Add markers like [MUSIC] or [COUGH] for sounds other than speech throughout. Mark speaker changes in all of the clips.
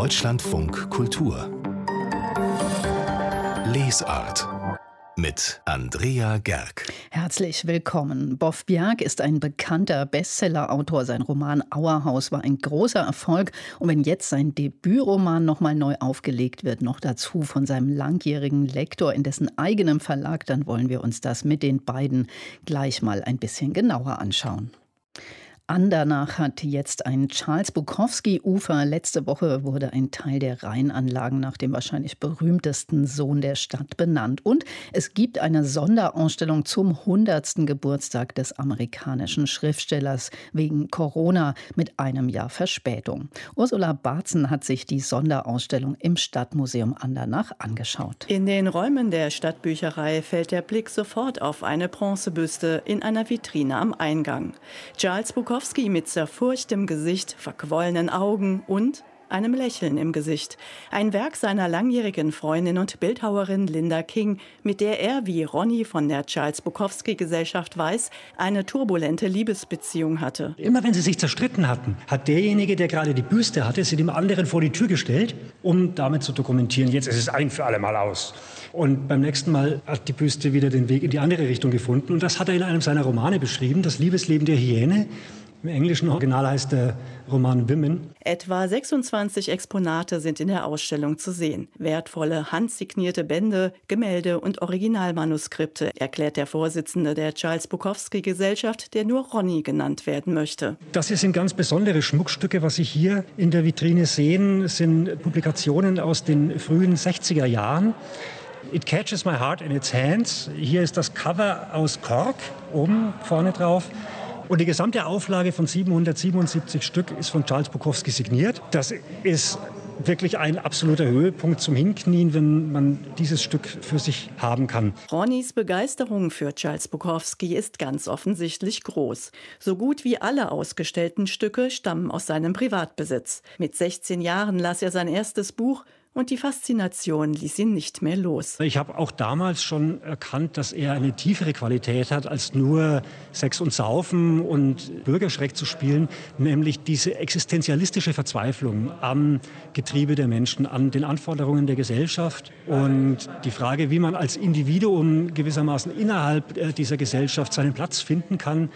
Speaker 1: Deutschlandfunk Kultur Lesart mit Andrea Gerg.
Speaker 2: Herzlich willkommen. Boff Bjerg ist ein bekannter Bestsellerautor. Sein Roman Auerhaus war ein großer Erfolg. Und wenn jetzt sein Debütroman nochmal neu aufgelegt wird, noch dazu von seinem langjährigen Lektor in dessen eigenem Verlag, dann wollen wir uns das mit den beiden gleich mal ein bisschen genauer anschauen. Andernach hat jetzt ein Charles Bukowski-Ufer. Letzte Woche wurde ein Teil der Rheinanlagen nach dem wahrscheinlich berühmtesten Sohn der Stadt benannt. Und es gibt eine Sonderausstellung zum 100. Geburtstag des amerikanischen Schriftstellers wegen Corona mit einem Jahr Verspätung. Ursula Barzen hat sich die Sonderausstellung im Stadtmuseum Andernach angeschaut.
Speaker 3: In den Räumen der Stadtbücherei fällt der Blick sofort auf eine Bronzebüste in einer Vitrine am Eingang. Charles Bukowski Bukowski mit zerfurchtem Gesicht, verquollenen Augen und einem Lächeln im Gesicht. Ein Werk seiner langjährigen Freundin und Bildhauerin Linda King, mit der er, wie Ronny von der Charles Bukowski Gesellschaft weiß, eine turbulente Liebesbeziehung hatte.
Speaker 4: Immer wenn sie sich zerstritten hatten, hat derjenige, der gerade die Büste hatte, sie dem anderen vor die Tür gestellt, um damit zu dokumentieren, jetzt ist es ein für alle Mal aus. Und beim nächsten Mal hat die Büste wieder den Weg in die andere Richtung gefunden. Und das hat er in einem seiner Romane beschrieben, das Liebesleben der Hyäne. Im englischen Original heißt der Roman Women.
Speaker 3: Etwa 26 Exponate sind in der Ausstellung zu sehen. Wertvolle handsignierte Bände, Gemälde und Originalmanuskripte, erklärt der Vorsitzende der Charles Bukowski Gesellschaft, der nur Ronny genannt werden möchte.
Speaker 4: Das hier sind ganz besondere Schmuckstücke. Was Sie hier in der Vitrine sehen, sind Publikationen aus den frühen 60er Jahren. It Catches My Heart in Its Hands. Hier ist das Cover aus Kork, oben vorne drauf. Und die gesamte Auflage von 777 Stück ist von Charles Bukowski signiert. Das ist wirklich ein absoluter Höhepunkt zum Hinknien, wenn man dieses Stück für sich haben kann.
Speaker 3: Ronnys Begeisterung für Charles Bukowski ist ganz offensichtlich groß. So gut wie alle ausgestellten Stücke stammen aus seinem Privatbesitz. Mit 16 Jahren las er sein erstes Buch und die Faszination ließ ihn nicht mehr los.
Speaker 4: Ich habe auch damals schon erkannt, dass er eine tiefere Qualität hat, als nur Sex und Saufen und Bürgerschreck zu spielen, nämlich diese existenzialistische Verzweiflung am Getriebe der Menschen, an den Anforderungen der Gesellschaft und die Frage, wie man als Individuum gewissermaßen innerhalb äh, dieser Gesellschaft seinen Platz finden kann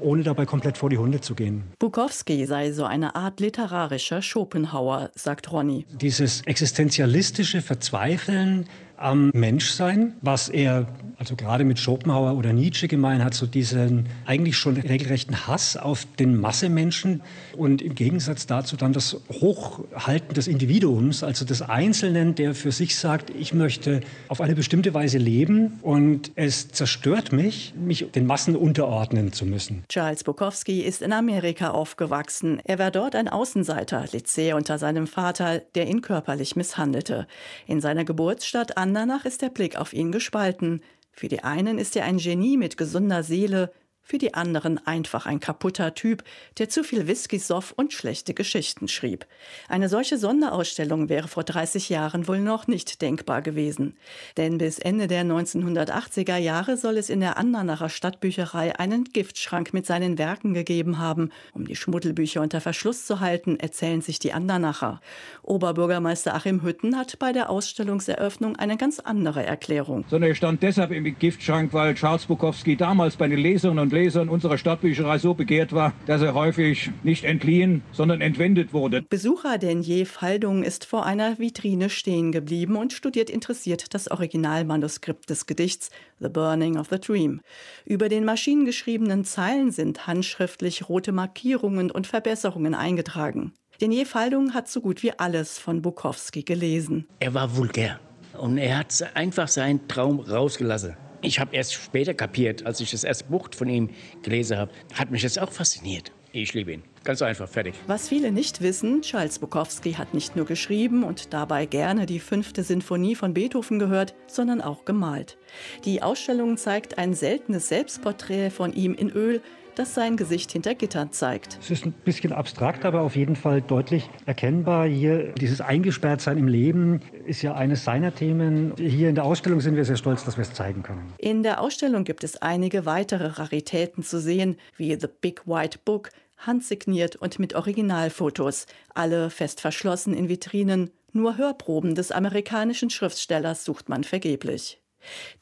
Speaker 4: ohne dabei komplett vor die Hunde zu gehen.
Speaker 3: Bukowski sei so eine Art literarischer Schopenhauer, sagt Ronny.
Speaker 4: Dieses existenzialistische Verzweifeln am Menschsein, was er also gerade mit Schopenhauer oder Nietzsche gemeint hat, so diesen eigentlich schon regelrechten Hass auf den Massemenschen und im Gegensatz dazu dann das Hochhalten des Individuums, also des Einzelnen, der für sich sagt, ich möchte auf eine bestimmte Weise leben und es zerstört mich, mich den Massen unterordnen zu müssen.
Speaker 3: Charles Bukowski ist in Amerika aufgewachsen. Er war dort ein Außenseiter, Lycée unter seinem Vater, der ihn körperlich misshandelte. In seiner Geburtsstadt an Andernach ist der Blick auf ihn gespalten. Für die einen ist er ein Genie mit gesunder Seele, für die anderen einfach ein kaputter Typ, der zu viel Whisky soff und schlechte Geschichten schrieb. Eine solche Sonderausstellung wäre vor 30 Jahren wohl noch nicht denkbar gewesen. Denn bis Ende der 1980er Jahre soll es in der Andernacher Stadtbücherei einen Giftschrank mit seinen Werken gegeben haben. Um die Schmuddelbücher unter Verschluss zu halten, erzählen sich die Andernacher. Oberbürgermeister Achim Hütten hat bei der Ausstellungseröffnung eine ganz andere Erklärung.
Speaker 5: Sondern er stand deshalb im Giftschrank, weil Charles Bukowski damals bei den Leserinnen und Lesern Lesern unserer Stadtbücherei so begehrt war, dass er häufig nicht entliehen, sondern entwendet wurde.
Speaker 3: Besucher Denier Faldung ist vor einer Vitrine stehen geblieben und studiert interessiert das Originalmanuskript des Gedichts The Burning of the Dream. Über den maschinengeschriebenen Zeilen sind handschriftlich rote Markierungen und Verbesserungen eingetragen. Denier Faldung hat so gut wie alles von Bukowski gelesen.
Speaker 6: Er war vulgär und er hat einfach seinen Traum rausgelassen. Ich habe erst später kapiert, als ich das erste Buch von ihm gelesen habe, hat mich das auch fasziniert. Ich liebe ihn. Ganz einfach, fertig.
Speaker 3: Was viele nicht wissen, Charles Bukowski hat nicht nur geschrieben und dabei gerne die fünfte Sinfonie von Beethoven gehört, sondern auch gemalt. Die Ausstellung zeigt ein seltenes Selbstporträt von ihm in Öl, das sein Gesicht hinter Gittern zeigt.
Speaker 4: Es ist ein bisschen abstrakt, aber auf jeden Fall deutlich erkennbar. Hier dieses Eingesperrtsein im Leben ist ja eines seiner Themen. Hier in der Ausstellung sind wir sehr stolz, dass wir es zeigen können.
Speaker 3: In der Ausstellung gibt es einige weitere Raritäten zu sehen, wie The Big White Book, handsigniert und mit Originalfotos, alle fest verschlossen in Vitrinen. Nur Hörproben des amerikanischen Schriftstellers sucht man vergeblich.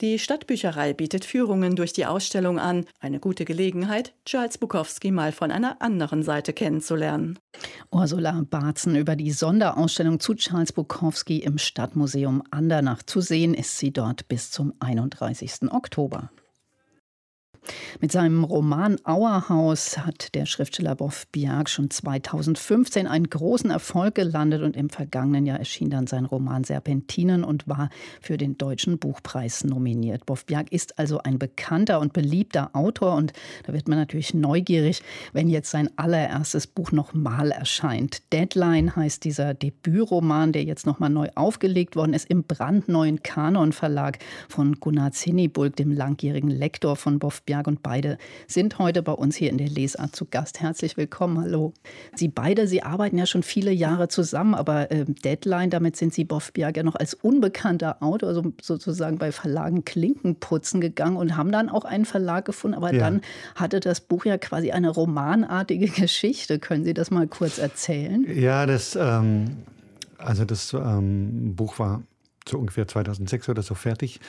Speaker 3: Die Stadtbücherei bietet Führungen durch die Ausstellung an. Eine gute Gelegenheit, Charles Bukowski mal von einer anderen Seite kennenzulernen.
Speaker 2: Ursula Barzen über die Sonderausstellung zu Charles Bukowski im Stadtmuseum Andernach. Zu sehen ist sie dort bis zum 31. Oktober. Mit seinem Roman Auerhaus hat der Schriftsteller Boff Biag schon 2015 einen großen Erfolg gelandet und im vergangenen Jahr erschien dann sein Roman Serpentinen und war für den Deutschen Buchpreis nominiert. Boff Biag ist also ein bekannter und beliebter Autor und da wird man natürlich neugierig, wenn jetzt sein allererstes Buch nochmal erscheint. Deadline heißt dieser Debütroman, der jetzt nochmal neu aufgelegt worden ist im brandneuen Kanon Verlag von Gunnar Zinnibulk, dem langjährigen Lektor von Boff Biag und beide sind heute bei uns hier in der Lesart zu Gast. Herzlich willkommen, hallo. Sie beide, Sie arbeiten ja schon viele Jahre zusammen, aber äh, Deadline, damit sind Sie Bofbiag ja noch als unbekannter Autor, also sozusagen bei Verlagen Klinken putzen gegangen und haben dann auch einen Verlag gefunden, aber ja. dann hatte das Buch ja quasi eine romanartige [LAUGHS] Geschichte. Können Sie das mal kurz erzählen?
Speaker 7: Ja, das, ähm, also das ähm, Buch war so ungefähr 2006 oder so fertig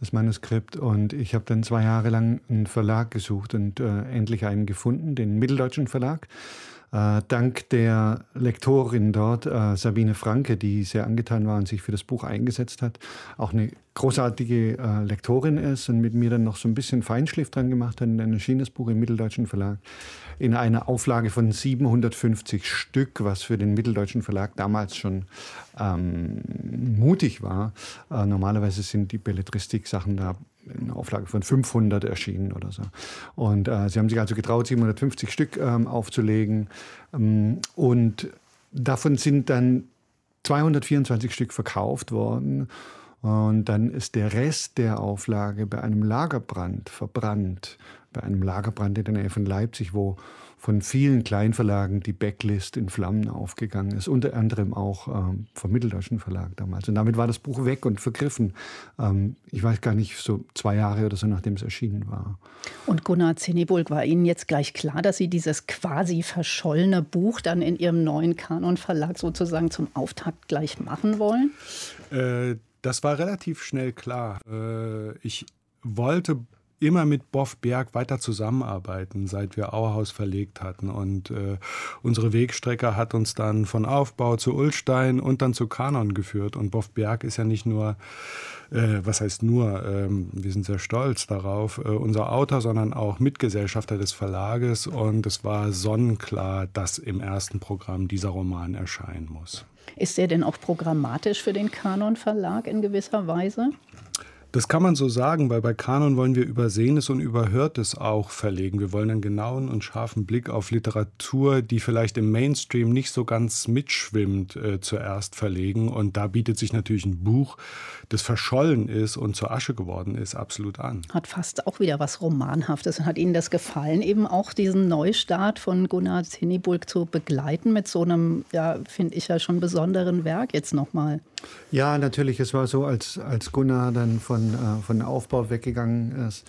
Speaker 7: das Manuskript. Und ich habe dann zwei Jahre lang einen Verlag gesucht und äh, endlich einen gefunden, den Mitteldeutschen Verlag. Äh, dank der Lektorin dort, äh, Sabine Franke, die sehr angetan war und sich für das Buch eingesetzt hat, auch eine großartige äh, Lektorin ist und mit mir dann noch so ein bisschen Feinschliff dran gemacht hat. Dann erschien das Buch im Mitteldeutschen Verlag in einer Auflage von 750 Stück, was für den Mitteldeutschen Verlag damals schon ähm, mutig war. Äh, normalerweise sind die Belletristik-Sachen da in einer Auflage von 500 erschienen oder so. Und äh, sie haben sich also getraut, 750 Stück ähm, aufzulegen. Ähm, und davon sind dann 224 Stück verkauft worden. Und dann ist der Rest der Auflage bei einem Lagerbrand verbrannt. Bei einem Lagerbrand in der Nähe von Leipzig, wo von vielen Kleinverlagen die Backlist in Flammen aufgegangen ist, unter anderem auch ähm, vom Mitteldeutschen Verlag damals. Und damit war das Buch weg und vergriffen. Ähm, ich weiß gar nicht, so zwei Jahre oder so, nachdem es erschienen war.
Speaker 2: Und Gunnar Zenebulk, war Ihnen jetzt gleich klar, dass Sie dieses quasi verschollene Buch dann in Ihrem neuen Kanon-Verlag sozusagen zum Auftakt gleich machen wollen?
Speaker 8: Äh, das war relativ schnell klar. Äh, ich wollte immer mit Boff Berg weiter zusammenarbeiten, seit wir Auhaus verlegt hatten. Und äh, unsere Wegstrecke hat uns dann von Aufbau zu Ulstein und dann zu Kanon geführt. Und Boff Berg ist ja nicht nur, äh, was heißt nur, ähm, wir sind sehr stolz darauf, äh, unser Autor, sondern auch Mitgesellschafter des Verlages. Und es war sonnenklar, dass im ersten Programm dieser Roman erscheinen muss.
Speaker 2: Ist er denn auch programmatisch für den Kanon Verlag in gewisser Weise?
Speaker 8: Das kann man so sagen, weil bei Kanon wollen wir Übersehenes und Überhörtes auch verlegen. Wir wollen einen genauen und scharfen Blick auf Literatur, die vielleicht im Mainstream nicht so ganz mitschwimmt, äh, zuerst verlegen. Und da bietet sich natürlich ein Buch, das verschollen ist und zur Asche geworden ist, absolut an.
Speaker 2: Hat fast auch wieder was Romanhaftes. Hat Ihnen das gefallen, eben auch diesen Neustart von Gunnar Zinnibulk zu begleiten mit so einem, ja, finde ich ja schon besonderen Werk jetzt nochmal?
Speaker 7: Ja, natürlich. Es war so, als, als Gunnar dann von, äh, von Aufbau weggegangen ist,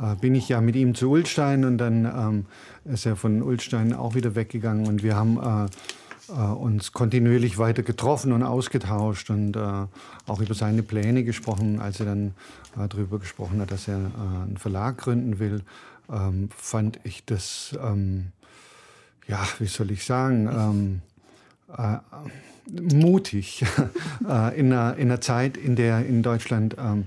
Speaker 7: äh, bin ich ja mit ihm zu Ulstein und dann ähm, ist er von Ulstein auch wieder weggegangen und wir haben äh, äh uns kontinuierlich weiter getroffen und ausgetauscht und äh, auch über seine Pläne gesprochen. Als er dann äh, darüber gesprochen hat, dass er einen Verlag gründen will, ähm, fand ich das, ähm, ja, wie soll ich sagen, ähm, mutig [LAUGHS] in, einer, in, einer, Zeit, in der in Deutschland ähm, äh,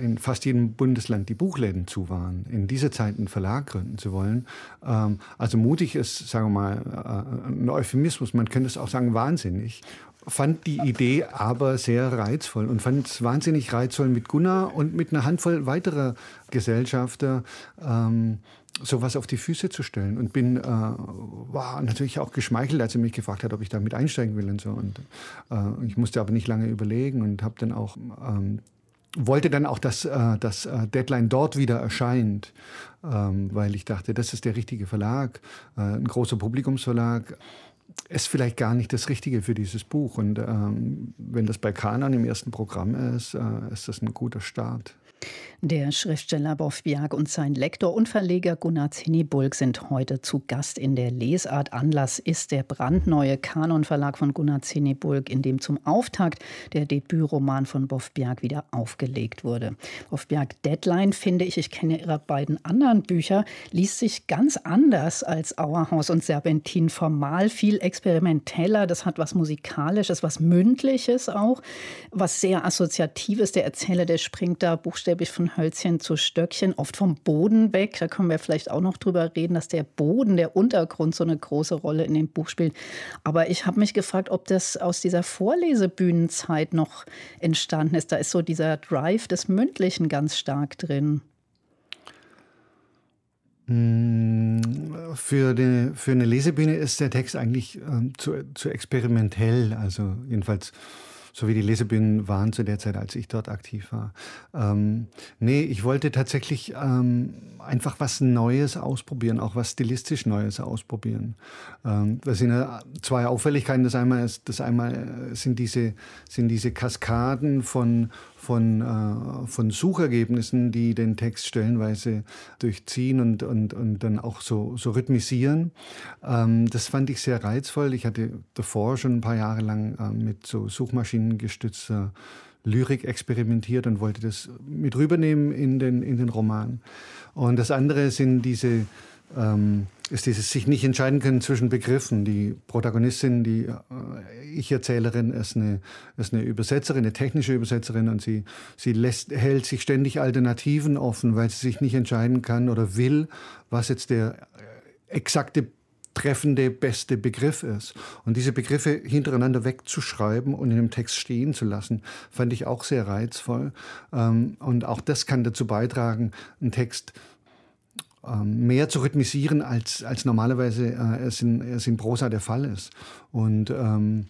Speaker 7: in fast jedem Bundesland die Buchläden zu waren, in dieser Zeit einen Verlag gründen zu wollen. Ähm, also mutig ist, sagen wir mal, äh, ein Euphemismus, man könnte es auch sagen wahnsinnig. Fand die Idee aber sehr reizvoll und fand es wahnsinnig reizvoll mit Gunnar und mit einer Handvoll weiterer Gesellschafter ähm, sowas auf die Füße zu stellen. Und bin äh, war natürlich auch geschmeichelt, als er mich gefragt hat, ob ich da mit einsteigen will und so. Und äh, ich musste aber nicht lange überlegen und habe dann auch ähm, wollte dann auch, dass äh, das äh, Deadline dort wieder erscheint, ähm, weil ich dachte, das ist der richtige Verlag, äh, ein großer Publikumsverlag ist vielleicht gar nicht das Richtige für dieses Buch. Und ähm, wenn das bei Kanan im ersten Programm ist, äh, ist das ein guter Start.
Speaker 2: Der Schriftsteller Boff Biag und sein Lektor und Verleger Gunnar Zinni-Bulk sind heute zu Gast in der Lesart. Anlass ist der brandneue Kanon-Verlag von Gunnar Zinni-Bulk, in dem zum Auftakt der Debütroman von Boff Biag wieder aufgelegt wurde. Boff Biag Deadline, finde ich, ich kenne ihre beiden anderen Bücher, liest sich ganz anders als Auerhaus und Serpentin. Formal viel experimenteller, das hat was Musikalisches, was Mündliches auch, was sehr Assoziatives. Der Erzähler, der springt da buchstäblich von Hölzchen zu Stöckchen, oft vom Boden weg. Da können wir vielleicht auch noch drüber reden, dass der Boden, der Untergrund so eine große Rolle in dem Buch spielt. Aber ich habe mich gefragt, ob das aus dieser Vorlesebühnenzeit noch entstanden ist. Da ist so dieser Drive des Mündlichen ganz stark drin.
Speaker 7: Hm, für, die, für eine Lesebühne ist der Text eigentlich ähm, zu, zu experimentell, also jedenfalls so wie die Lesebühnen waren zu der Zeit, als ich dort aktiv war. Ähm, nee, ich wollte tatsächlich ähm, einfach was Neues ausprobieren, auch was stilistisch Neues ausprobieren. Ähm, das sind zwei Auffälligkeiten. Das einmal, ist, das einmal sind, diese, sind diese Kaskaden von, von, äh, von Suchergebnissen, die den Text stellenweise durchziehen und, und, und dann auch so, so rhythmisieren. Ähm, das fand ich sehr reizvoll. Ich hatte davor schon ein paar Jahre lang äh, mit so suchmaschinengestützter Lyrik experimentiert und wollte das mit rübernehmen in den, in den Roman. Und das andere sind diese ähm, ist dieses sich nicht entscheiden können zwischen Begriffen. Die Protagonistin, die äh, Ich-Erzählerin, ist eine, ist eine Übersetzerin, eine technische Übersetzerin und sie, sie lässt, hält sich ständig Alternativen offen, weil sie sich nicht entscheiden kann oder will, was jetzt der äh, exakte treffende, beste Begriff ist. Und diese Begriffe hintereinander wegzuschreiben und in dem Text stehen zu lassen, fand ich auch sehr reizvoll. Ähm, und auch das kann dazu beitragen, einen Text mehr zu rhythmisieren, als, als normalerweise äh, es, in, es in Prosa der Fall ist. Und ähm,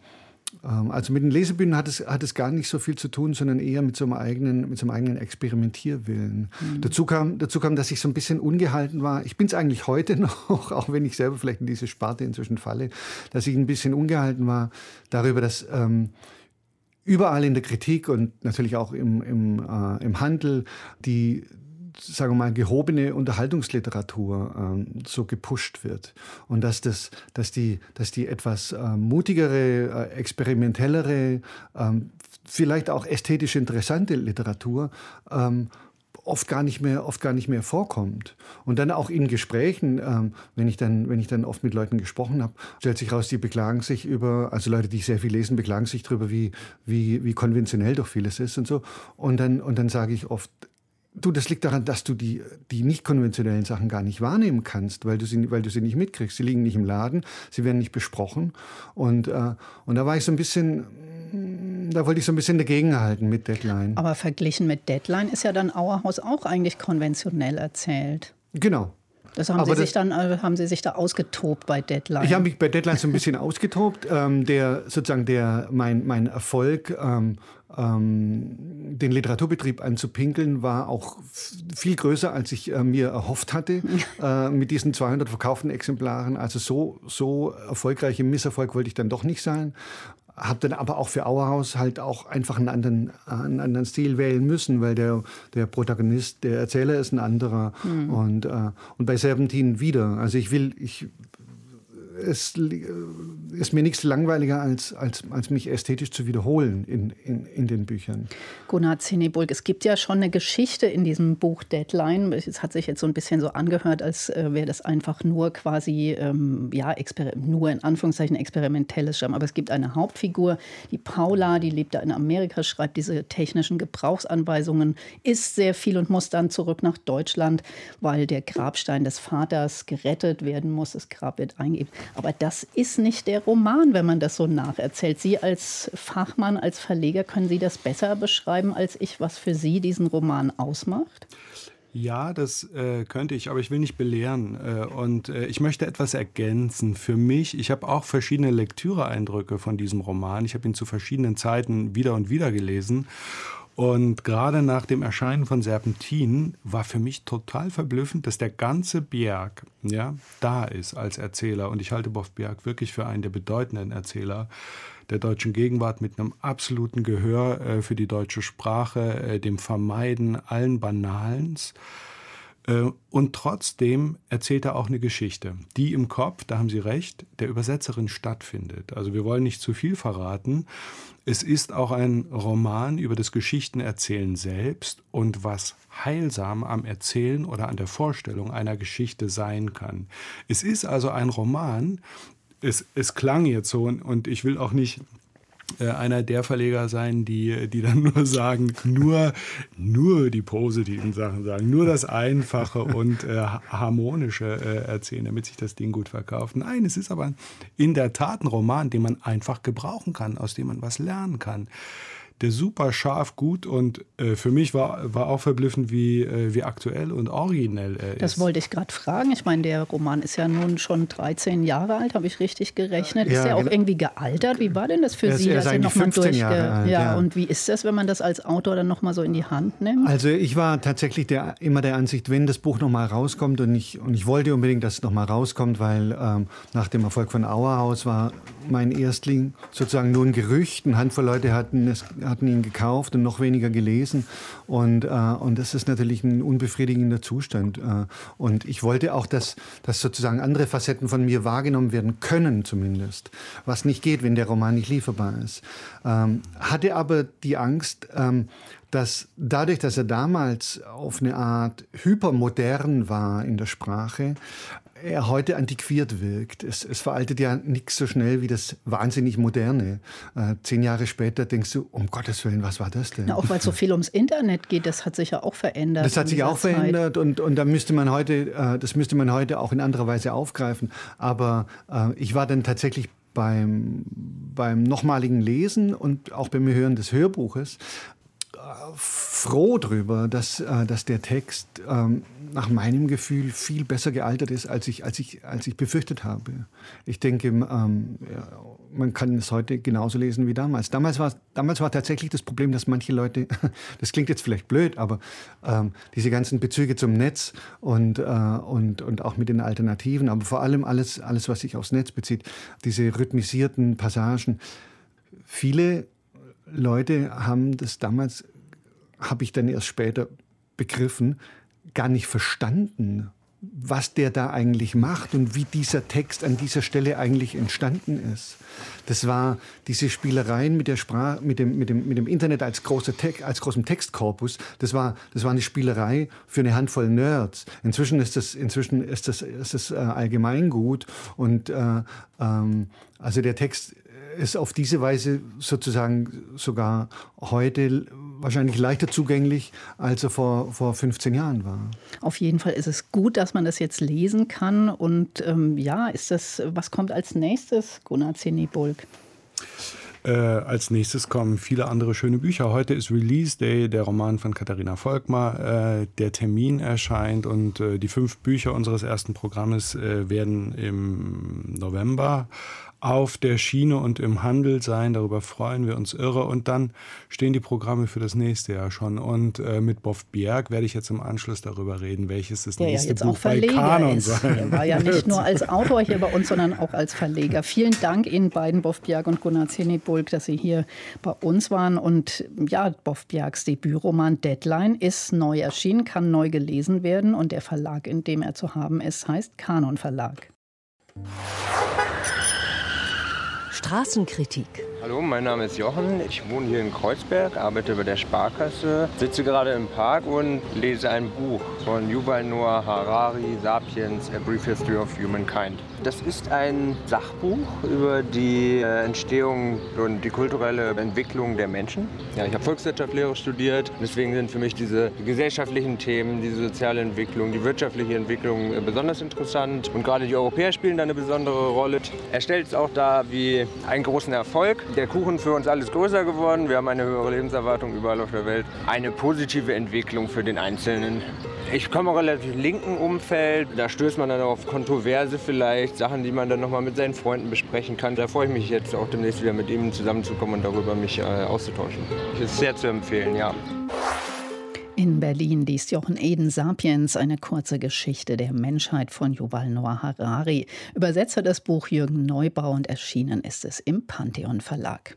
Speaker 7: ähm, also mit den Lesebühnen hat es, hat es gar nicht so viel zu tun, sondern eher mit so einem eigenen, mit so einem eigenen Experimentierwillen. Mhm. Dazu, kam, dazu kam, dass ich so ein bisschen ungehalten war. Ich bin es eigentlich heute [LAUGHS] noch, auch wenn ich selber vielleicht in diese Sparte inzwischen falle, dass ich ein bisschen ungehalten war darüber, dass ähm, überall in der Kritik und natürlich auch im, im, äh, im Handel die, sagen wir mal, gehobene Unterhaltungsliteratur ähm, so gepusht wird. Und dass, das, dass, die, dass die etwas äh, mutigere, äh, experimentellere, ähm, vielleicht auch ästhetisch interessante Literatur ähm, oft gar nicht mehr oft gar nicht mehr vorkommt und dann auch in Gesprächen ähm, wenn ich dann wenn ich dann oft mit Leuten gesprochen habe stellt sich raus die beklagen sich über also Leute die sehr viel lesen beklagen sich darüber wie wie wie konventionell doch vieles ist und so und dann und dann sage ich oft Du, das liegt daran, dass du die, die nicht konventionellen Sachen gar nicht wahrnehmen kannst, weil du, sie, weil du sie nicht mitkriegst. Sie liegen nicht im Laden, sie werden nicht besprochen. Und, äh, und da war ich so ein bisschen, mm, da wollte ich so ein bisschen dagegenhalten mit Deadline.
Speaker 2: Aber verglichen mit Deadline ist ja dann Auerhaus auch eigentlich konventionell erzählt.
Speaker 7: Genau,
Speaker 2: das haben, Sie sich dann, äh, haben Sie sich da ausgetobt bei Deadline?
Speaker 7: Ich habe mich bei Deadline so ein bisschen [LAUGHS] ausgetobt. Ähm, der, sozusagen der, mein, mein Erfolg, ähm, ähm, den Literaturbetrieb anzupinkeln, war auch viel größer, als ich äh, mir erhofft hatte [LAUGHS] äh, mit diesen 200 verkauften Exemplaren. Also so, so erfolgreich im Misserfolg wollte ich dann doch nicht sein habe dann aber auch für Auerhaus halt auch einfach einen anderen, einen anderen Stil wählen müssen, weil der, der Protagonist, der Erzähler ist ein anderer mhm. und, äh, und bei Serpentin wieder. Also ich will, ich es ist mir nichts langweiliger, als, als, als mich ästhetisch zu wiederholen in, in, in den Büchern.
Speaker 2: Gunnar Zinneburg, es gibt ja schon eine Geschichte in diesem Buch Deadline. Es hat sich jetzt so ein bisschen so angehört, als äh, wäre das einfach nur quasi, ähm, ja, nur in Anführungszeichen experimentelles Schreiben. Aber es gibt eine Hauptfigur, die Paula, die lebt da in Amerika, schreibt diese technischen Gebrauchsanweisungen, isst sehr viel und muss dann zurück nach Deutschland, weil der Grabstein des Vaters gerettet werden muss. Das Grab wird eingegeben. Aber das ist nicht der Roman, wenn man das so nacherzählt. Sie als Fachmann, als Verleger, können Sie das besser beschreiben als ich, was für Sie diesen Roman ausmacht?
Speaker 8: Ja, das äh, könnte ich, aber ich will nicht belehren. Äh, und äh, ich möchte etwas ergänzen. Für mich, ich habe auch verschiedene Lektüreeindrücke von diesem Roman. Ich habe ihn zu verschiedenen Zeiten wieder und wieder gelesen. Und gerade nach dem Erscheinen von Serpentin war für mich total verblüffend, dass der ganze Berg ja, da ist als Erzähler. Und ich halte Boff Berg wirklich für einen der bedeutenden Erzähler der deutschen Gegenwart mit einem absoluten Gehör äh, für die deutsche Sprache, äh, dem Vermeiden allen Banalens. Äh, und trotzdem erzählt er auch eine Geschichte, die im Kopf, da haben Sie recht, der Übersetzerin stattfindet. Also wir wollen nicht zu viel verraten. Es ist auch ein Roman über das Geschichtenerzählen selbst und was heilsam am Erzählen oder an der Vorstellung einer Geschichte sein kann. Es ist also ein Roman, es, es klang jetzt so und ich will auch nicht einer der Verleger sein, die, die dann [LAUGHS] nur sagen, nur, nur die positiven Sachen sagen, nur das Einfache und äh, Harmonische äh, erzählen, damit sich das Ding gut verkauft. Nein, es ist aber in der Tat ein Roman, den man einfach gebrauchen kann, aus dem man was lernen kann der super scharf, gut und äh, für mich war, war auch verblüffend, wie, äh, wie aktuell und originell er ist.
Speaker 2: Das wollte ich gerade fragen. Ich meine, der Roman ist ja nun schon 13 Jahre alt, habe ich richtig gerechnet. Ja, ist er auch genau. irgendwie gealtert? Wie war denn das für er Sie?
Speaker 7: Er ist dass noch mal durchge Jahre alt,
Speaker 2: ja, ja, und wie ist das, wenn man das als Autor dann noch mal so in die Hand nimmt?
Speaker 7: Also ich war tatsächlich der, immer der Ansicht, wenn das Buch noch mal rauskommt und ich, und ich wollte unbedingt, dass es noch mal rauskommt, weil ähm, nach dem Erfolg von Auerhaus war mein Erstling sozusagen nur ein Gerücht. Eine Handvoll Leute hatten es hatten ihn gekauft und noch weniger gelesen. Und, äh, und das ist natürlich ein unbefriedigender Zustand. Äh, und ich wollte auch, dass, dass sozusagen andere Facetten von mir wahrgenommen werden können, zumindest. Was nicht geht, wenn der Roman nicht lieferbar ist. Ähm, hatte aber die Angst, ähm, dass dadurch, dass er damals auf eine Art hypermodern war in der Sprache, er heute antiquiert wirkt. Es, es veraltet ja nichts so schnell wie das wahnsinnig Moderne. Äh, zehn Jahre später denkst du, um Gottes Willen, was war das denn?
Speaker 2: Ja, auch weil es so viel ums Internet geht, das hat sich ja auch verändert.
Speaker 7: Das hat sich auch Zeit. verändert und, und da müsste man heute, äh, das müsste man heute auch in anderer Weise aufgreifen. Aber äh, ich war dann tatsächlich beim, beim nochmaligen Lesen und auch beim Hören des Hörbuches froh drüber, dass, äh, dass der Text ähm, nach meinem Gefühl viel besser gealtert ist, als ich, als ich, als ich befürchtet habe. Ich denke, ähm, ja, man kann es heute genauso lesen wie damals. Damals war, damals war tatsächlich das Problem, dass manche Leute, [LAUGHS] das klingt jetzt vielleicht blöd, aber ähm, diese ganzen Bezüge zum Netz und, äh, und, und auch mit den Alternativen, aber vor allem alles, alles, was sich aufs Netz bezieht, diese rhythmisierten Passagen, viele Leute haben das damals habe ich dann erst später begriffen, gar nicht verstanden, was der da eigentlich macht und wie dieser Text an dieser Stelle eigentlich entstanden ist. Das war diese Spielereien mit der Sprache, mit dem, mit dem, mit dem Internet als, großer Te als großem Textkorpus. Das war, das war eine Spielerei für eine Handvoll Nerds. Inzwischen ist das, inzwischen ist das, ist das äh, allgemeingut und äh, ähm, also der Text ist auf diese Weise sozusagen sogar heute wahrscheinlich leichter zugänglich, als er vor, vor 15 Jahren war.
Speaker 2: Auf jeden Fall ist es gut, dass man das jetzt lesen kann. Und ähm, ja, ist das, was kommt als nächstes, Gunnar Zenibulk?
Speaker 8: Äh, als nächstes kommen viele andere schöne Bücher. Heute ist Release Day, der Roman von Katharina Volkmar. Äh, der Termin erscheint und äh, die fünf Bücher unseres ersten Programmes äh, werden im November auf der Schiene und im Handel sein. Darüber freuen wir uns irre. Und dann stehen die Programme für das nächste Jahr schon. Und äh, mit Boff Bjerg werde ich jetzt im Anschluss darüber reden, welches das
Speaker 2: Der
Speaker 8: nächste
Speaker 2: ja jetzt
Speaker 8: Buch
Speaker 2: auch Verleger
Speaker 8: bei Kanon
Speaker 2: ist.
Speaker 8: sein
Speaker 2: Er war ja nicht nur als Autor hier bei uns, sondern auch als Verleger. Vielen Dank Ihnen beiden, Boff Bjerg und Gunnar Zenebulk, dass Sie hier bei uns waren. Und ja, Boff Bjergs Debütroman Deadline ist neu erschienen, kann neu gelesen werden. Und der Verlag, in dem er zu haben ist, heißt Kanon Verlag.
Speaker 9: Straßenkritik.
Speaker 10: Hallo, mein Name ist Jochen. Ich wohne hier in Kreuzberg, arbeite bei der Sparkasse, sitze gerade im Park und lese ein Buch von Yuval Noah Harari, Sapiens, A Brief History of Humankind. Das ist ein Sachbuch über die äh, Entstehung und die kulturelle Entwicklung der Menschen. Ja, ich habe Volkswirtschaftslehre studiert, deswegen sind für mich diese gesellschaftlichen Themen, diese soziale Entwicklung, die wirtschaftliche Entwicklung äh, besonders interessant. Und gerade die Europäer spielen da eine besondere Rolle. Er stellt es auch dar wie einen großen Erfolg der Kuchen für uns alles größer geworden. Wir haben eine höhere Lebenserwartung überall auf der Welt. Eine positive Entwicklung für den Einzelnen. Ich komme aus relativ linken Umfeld. Da stößt man dann auf Kontroverse vielleicht, Sachen, die man dann nochmal mit seinen Freunden besprechen kann. Da freue ich mich jetzt auch demnächst wieder mit ihm zusammenzukommen und darüber mich äh, auszutauschen. Ist sehr zu empfehlen, ja.
Speaker 2: In Berlin liest Jochen Eden Sapiens, eine kurze Geschichte der Menschheit von Yuval Noah Harari. Übersetzer das Buch Jürgen Neubau und erschienen ist es im Pantheon Verlag.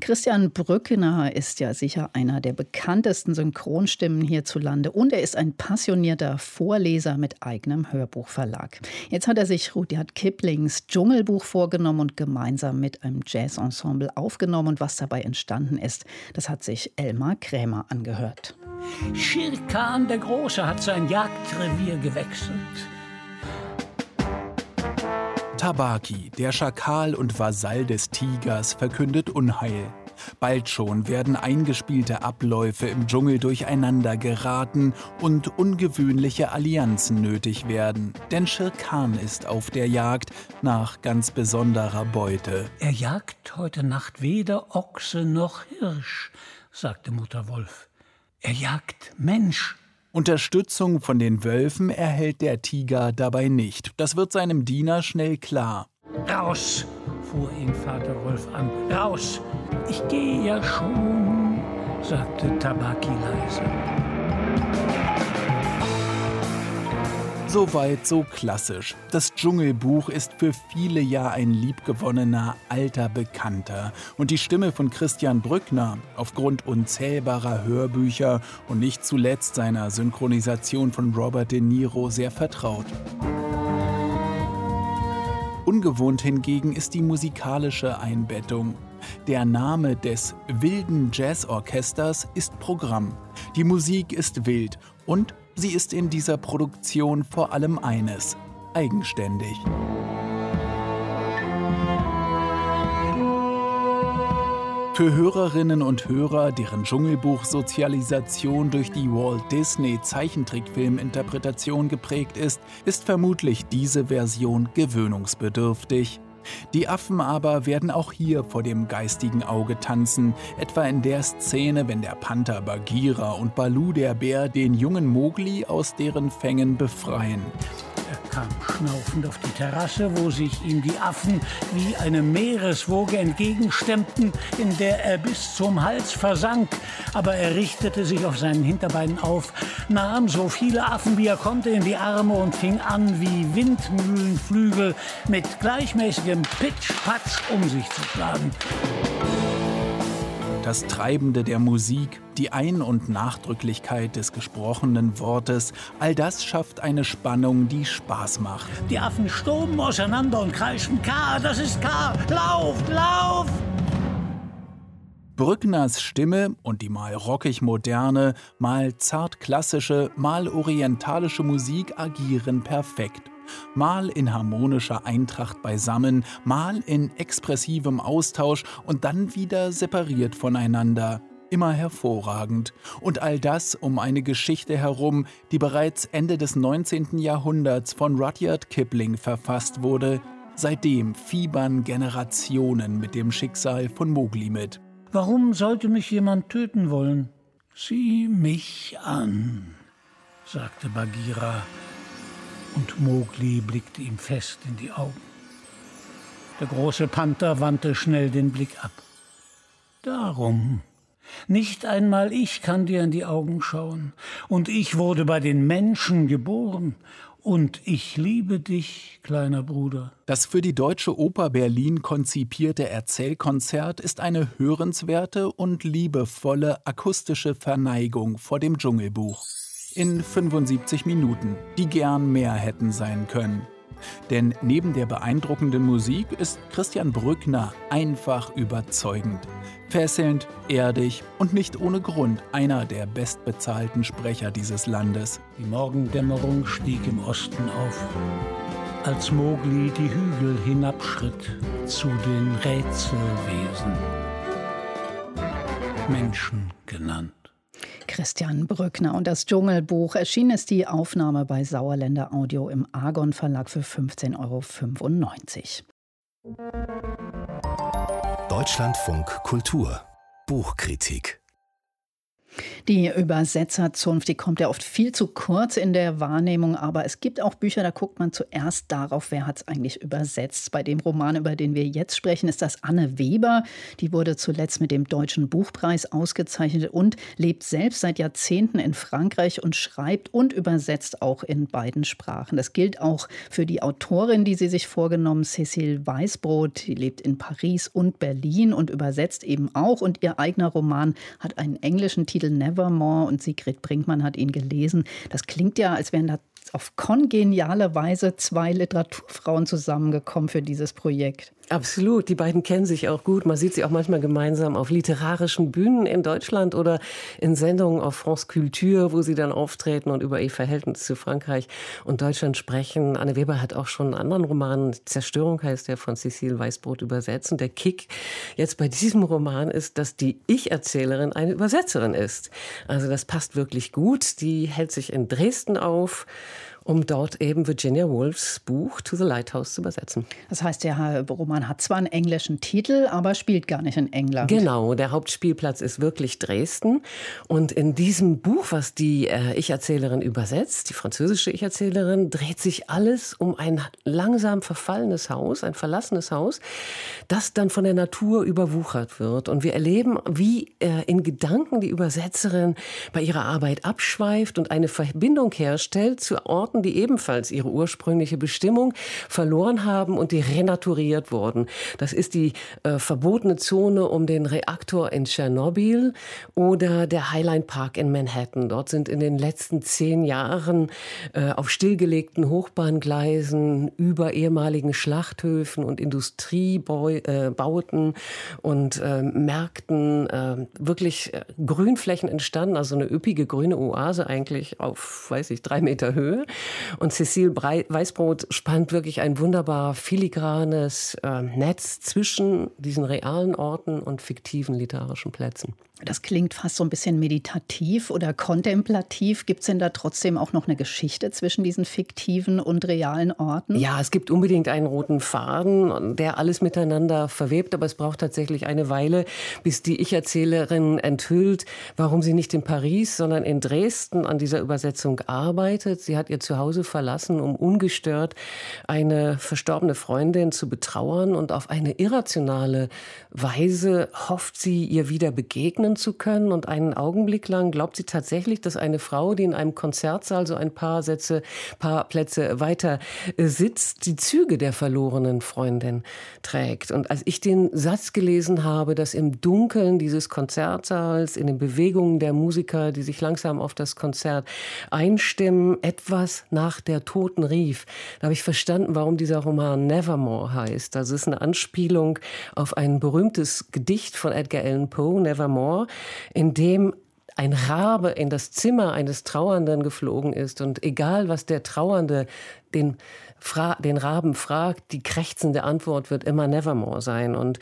Speaker 2: Christian Brückener ist ja sicher einer der bekanntesten Synchronstimmen hierzulande und er ist ein passionierter Vorleser mit eigenem Hörbuchverlag. Jetzt hat er sich Rudyard Kiplings Dschungelbuch vorgenommen und gemeinsam mit einem Jazzensemble aufgenommen und was dabei entstanden ist, das hat sich Elmar Krämer angehört.
Speaker 9: Shere Khan der Große hat sein Jagdrevier gewechselt.
Speaker 11: Tabaki, der Schakal und Vasall des Tigers, verkündet Unheil. Bald schon werden eingespielte Abläufe im Dschungel durcheinander geraten und ungewöhnliche Allianzen nötig werden. Denn Shere Khan ist auf der Jagd nach ganz besonderer Beute.
Speaker 9: Er jagt heute Nacht weder Ochse noch Hirsch, sagte Mutter Wolf. Er jagt Mensch.
Speaker 11: Unterstützung von den Wölfen erhält der Tiger dabei nicht. Das wird seinem Diener schnell klar.
Speaker 9: Raus, fuhr ihn Vater Wolf an. Raus! Ich gehe ja schon, sagte Tabaki leise.
Speaker 11: Soweit so klassisch. Das Dschungelbuch ist für viele ja ein liebgewonnener alter Bekannter. Und die Stimme von Christian Brückner, aufgrund unzählbarer Hörbücher und nicht zuletzt seiner Synchronisation von Robert De Niro sehr vertraut. Ungewohnt hingegen ist die musikalische Einbettung. Der Name des wilden Jazzorchesters ist Programm. Die Musik ist wild und Sie ist in dieser Produktion vor allem eines, eigenständig. Für Hörerinnen und Hörer, deren Dschungelbuch-Sozialisation durch die Walt Disney Zeichentrickfilminterpretation geprägt ist, ist vermutlich diese Version gewöhnungsbedürftig. Die Affen aber werden auch hier vor dem geistigen Auge tanzen, etwa in der Szene, wenn der Panther Bagheera und Balu der Bär den jungen Mogli aus deren Fängen befreien.
Speaker 9: Er kam schnaufend auf die Terrasse, wo sich ihm die Affen wie eine Meereswoge entgegenstemmten, in der er bis zum Hals versank. Aber er richtete sich auf seinen Hinterbeinen auf, nahm so viele Affen wie er konnte in die Arme und fing an, wie Windmühlenflügel mit gleichmäßigem Pitsch-Patsch um sich zu schlagen
Speaker 11: das Treibende der Musik, die Ein- und Nachdrücklichkeit des gesprochenen Wortes, all das schafft eine Spannung, die Spaß macht.
Speaker 9: Die Affen stoben auseinander und kreischten K, das ist K, lauf, lauf!
Speaker 11: Brückners Stimme und die mal rockig moderne, mal zart klassische, mal orientalische Musik agieren perfekt mal in harmonischer Eintracht beisammen, mal in expressivem Austausch und dann wieder separiert voneinander. Immer hervorragend. Und all das um eine Geschichte herum, die bereits Ende des 19. Jahrhunderts von Rudyard Kipling verfasst wurde. Seitdem fiebern Generationen mit dem Schicksal von Mowgli mit.
Speaker 9: Warum sollte mich jemand töten wollen? Sieh mich an, sagte Bagheera und Mowgli blickte ihm fest in die Augen. Der große Panther wandte schnell den Blick ab. Darum. Nicht einmal ich kann dir in die Augen schauen. Und ich wurde bei den Menschen geboren. Und ich liebe dich, kleiner Bruder.
Speaker 11: Das für die Deutsche Oper Berlin konzipierte Erzählkonzert ist eine hörenswerte und liebevolle akustische Verneigung vor dem Dschungelbuch in 75 Minuten, die gern mehr hätten sein können. Denn neben der beeindruckenden Musik ist Christian Brückner einfach überzeugend. Fesselnd, erdig und nicht ohne Grund einer der bestbezahlten Sprecher dieses Landes.
Speaker 9: Die Morgendämmerung stieg im Osten auf, als Mowgli die Hügel hinabschritt zu den Rätselwesen. Menschen genannt.
Speaker 2: Christian Brückner und das Dschungelbuch. Erschienen ist die Aufnahme bei Sauerländer Audio im Argon Verlag für 15,95 Euro.
Speaker 1: Deutschlandfunk Kultur Buchkritik
Speaker 2: Die Übersetzerzunft, die kommt ja oft viel zu kurz in der Wahrnehmung, aber es gibt auch Bücher, da guckt man zuerst darauf, wer hat es eigentlich übersetzt. Bei dem Roman, über den wir jetzt sprechen, ist das Anne Weber. Die wurde zuletzt mit dem Deutschen Buchpreis ausgezeichnet und lebt selbst seit Jahrzehnten in Frankreich und schreibt und übersetzt auch in beiden Sprachen. Das gilt auch für die Autorin, die sie sich vorgenommen, Cécile Weißbrot. Die lebt in Paris und Berlin und übersetzt eben auch. Und ihr eigener Roman hat einen englischen Titel Titel Nevermore und Sigrid Brinkmann hat ihn gelesen. Das klingt ja, als wären da auf kongeniale Weise zwei Literaturfrauen zusammengekommen für dieses Projekt.
Speaker 12: Absolut, die beiden kennen sich auch gut. Man sieht sie auch manchmal gemeinsam auf literarischen Bühnen in Deutschland oder in Sendungen auf France Culture, wo sie dann auftreten und über ihr Verhältnis zu Frankreich und Deutschland sprechen. Anne Weber hat auch schon einen anderen Roman, Zerstörung heißt der, von Cecile Weißbrot übersetzt. Und der Kick jetzt bei diesem Roman ist, dass die Ich-Erzählerin eine Übersetzerin ist. Also das passt wirklich gut. Die hält sich in Dresden auf um dort eben Virginia Woolfs Buch To the Lighthouse zu übersetzen.
Speaker 2: Das heißt, der Roman hat zwar einen englischen Titel, aber spielt gar nicht in England.
Speaker 12: Genau, der Hauptspielplatz ist wirklich Dresden. Und in diesem Buch, was die äh, Ich-Erzählerin übersetzt, die französische Ich-Erzählerin, dreht sich alles um ein langsam verfallenes Haus, ein verlassenes Haus, das dann von der Natur überwuchert wird. Und wir erleben, wie äh, in Gedanken die Übersetzerin bei ihrer Arbeit abschweift und eine Verbindung herstellt zu Orten, Orten, die ebenfalls ihre ursprüngliche Bestimmung verloren haben und die renaturiert wurden. Das ist die äh, verbotene Zone um den Reaktor in Tschernobyl oder der Highline Park in Manhattan. Dort sind in den letzten zehn Jahren äh, auf stillgelegten Hochbahngleisen über ehemaligen Schlachthöfen und Industriebauten äh, und äh, Märkten äh, wirklich äh, Grünflächen entstanden, also eine üppige grüne Oase eigentlich auf, weiß ich, drei Meter Höhe. Und Cecile Weißbrot spannt wirklich ein wunderbar filigranes äh, Netz zwischen diesen realen Orten und fiktiven literarischen Plätzen.
Speaker 2: Das klingt fast so ein bisschen meditativ oder kontemplativ. Gibt es denn da trotzdem auch noch eine Geschichte zwischen diesen fiktiven und realen Orten?
Speaker 12: Ja, es gibt unbedingt einen roten Faden, der alles miteinander verwebt. Aber es braucht tatsächlich eine Weile, bis die Ich-Erzählerin enthüllt, warum sie nicht in Paris, sondern in Dresden an dieser Übersetzung arbeitet. Sie hat ihr Zuhause verlassen, um ungestört eine verstorbene Freundin zu betrauern. Und auf eine irrationale Weise hofft sie, ihr wieder begegnen atmen zu können. Und einen Augenblick lang glaubt sie tatsächlich, dass eine Frau, die in einem Konzertsaal so ein paar Sätze, paar Plätze weiter äh, sitzt, die Züge der verlorenen Freundin trägt. Und als ich den Satz gelesen habe, dass im Dunkeln dieses Konzertsaals, in den Bewegungen der Musiker, die sich langsam auf das Konzert einstimmen, etwas nach der Toten rief, da habe ich verstanden, warum dieser Roman Nevermore heißt. Das ist eine Anspielung auf ein berühmtes Gedicht von Edgar Allan Poe, Nevermore, in dem ein Rabe in das Zimmer eines Trauernden geflogen ist und egal was der Trauernde den, den Raben fragt, die krächzende Antwort wird immer Nevermore sein. Und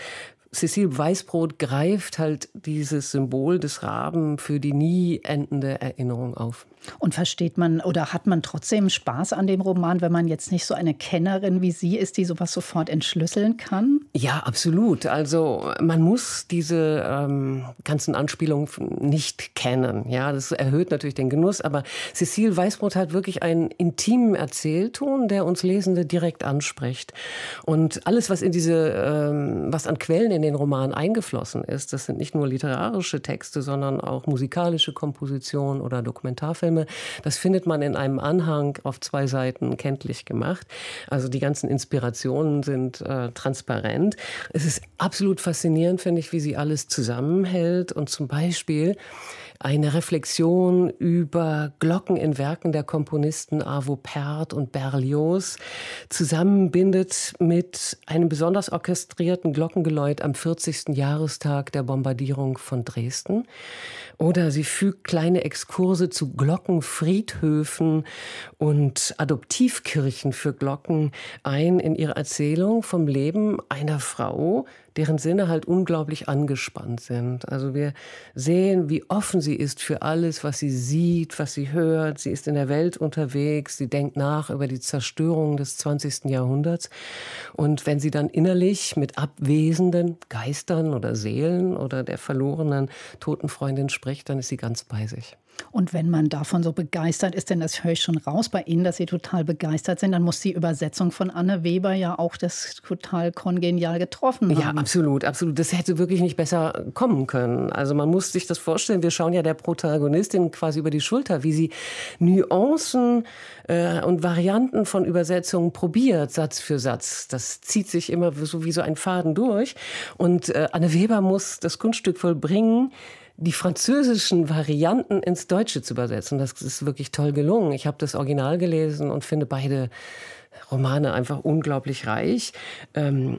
Speaker 12: Cecile Weißbrot greift halt dieses Symbol des Raben für die nie endende Erinnerung auf.
Speaker 2: Und versteht man oder hat man trotzdem Spaß an dem Roman, wenn man jetzt nicht so eine Kennerin wie Sie ist, die sowas sofort entschlüsseln kann?
Speaker 12: Ja, absolut. Also man muss diese ähm, ganzen Anspielungen nicht kennen. Ja, das erhöht natürlich den Genuss. Aber Cecile Weißbrot hat wirklich einen intimen Erzählton, der uns Lesende direkt anspricht. Und alles, was in diese, ähm, was an Quellen in den Roman eingeflossen ist, das sind nicht nur literarische Texte, sondern auch musikalische Kompositionen oder Dokumentarfilme Filme. Das findet man in einem Anhang auf zwei Seiten kenntlich gemacht. Also die ganzen Inspirationen sind äh, transparent. Es ist absolut faszinierend, finde ich, wie sie alles zusammenhält und zum Beispiel eine Reflexion über Glocken in Werken der Komponisten Arvo Pärt und Berlioz zusammenbindet mit einem besonders orchestrierten Glockengeläut am 40. Jahrestag der Bombardierung von Dresden. Oder sie fügt kleine Exkurse zu Glockenfriedhöfen und Adoptivkirchen für Glocken ein in ihre Erzählung vom Leben einer Frau, deren Sinne halt unglaublich angespannt sind. Also wir sehen, wie offen sie ist für alles, was sie sieht, was sie hört. Sie ist in der Welt unterwegs, sie denkt nach über die Zerstörung des 20. Jahrhunderts. Und wenn sie dann innerlich mit abwesenden Geistern oder Seelen oder der verlorenen toten Freundin spricht, dann ist sie ganz bei sich.
Speaker 2: Und wenn man davon so begeistert ist, denn das höre ich schon raus bei Ihnen, dass Sie total begeistert sind, dann muss die Übersetzung von Anne Weber ja auch das total kongenial getroffen haben.
Speaker 12: Ja, absolut, absolut. Das hätte wirklich nicht besser kommen können. Also man muss sich das vorstellen, wir schauen ja der Protagonistin quasi über die Schulter, wie sie Nuancen äh, und Varianten von Übersetzungen probiert, Satz für Satz. Das zieht sich immer so wie so ein Faden durch. Und äh, Anne Weber muss das Kunststück vollbringen, die französischen Varianten ins Deutsche zu übersetzen. Das ist wirklich toll gelungen. Ich habe das Original gelesen und finde beide Romane einfach unglaublich reich. Ähm,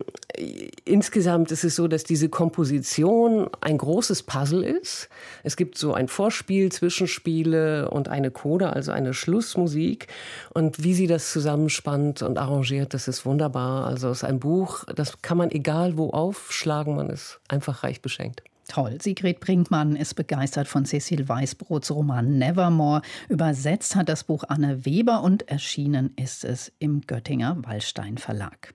Speaker 12: insgesamt ist es so, dass diese Komposition ein großes Puzzle ist. Es gibt so ein Vorspiel, Zwischenspiele und eine Coda, also eine Schlussmusik. Und wie sie das zusammenspannt und arrangiert, das ist wunderbar. Also es ist ein Buch, das kann man egal wo aufschlagen, man ist einfach reich beschenkt.
Speaker 2: Toll. Sigrid Brinkmann ist begeistert von Cecil Weißbrots Roman Nevermore. Übersetzt hat das Buch Anne Weber und erschienen ist es im Göttinger Wallstein Verlag.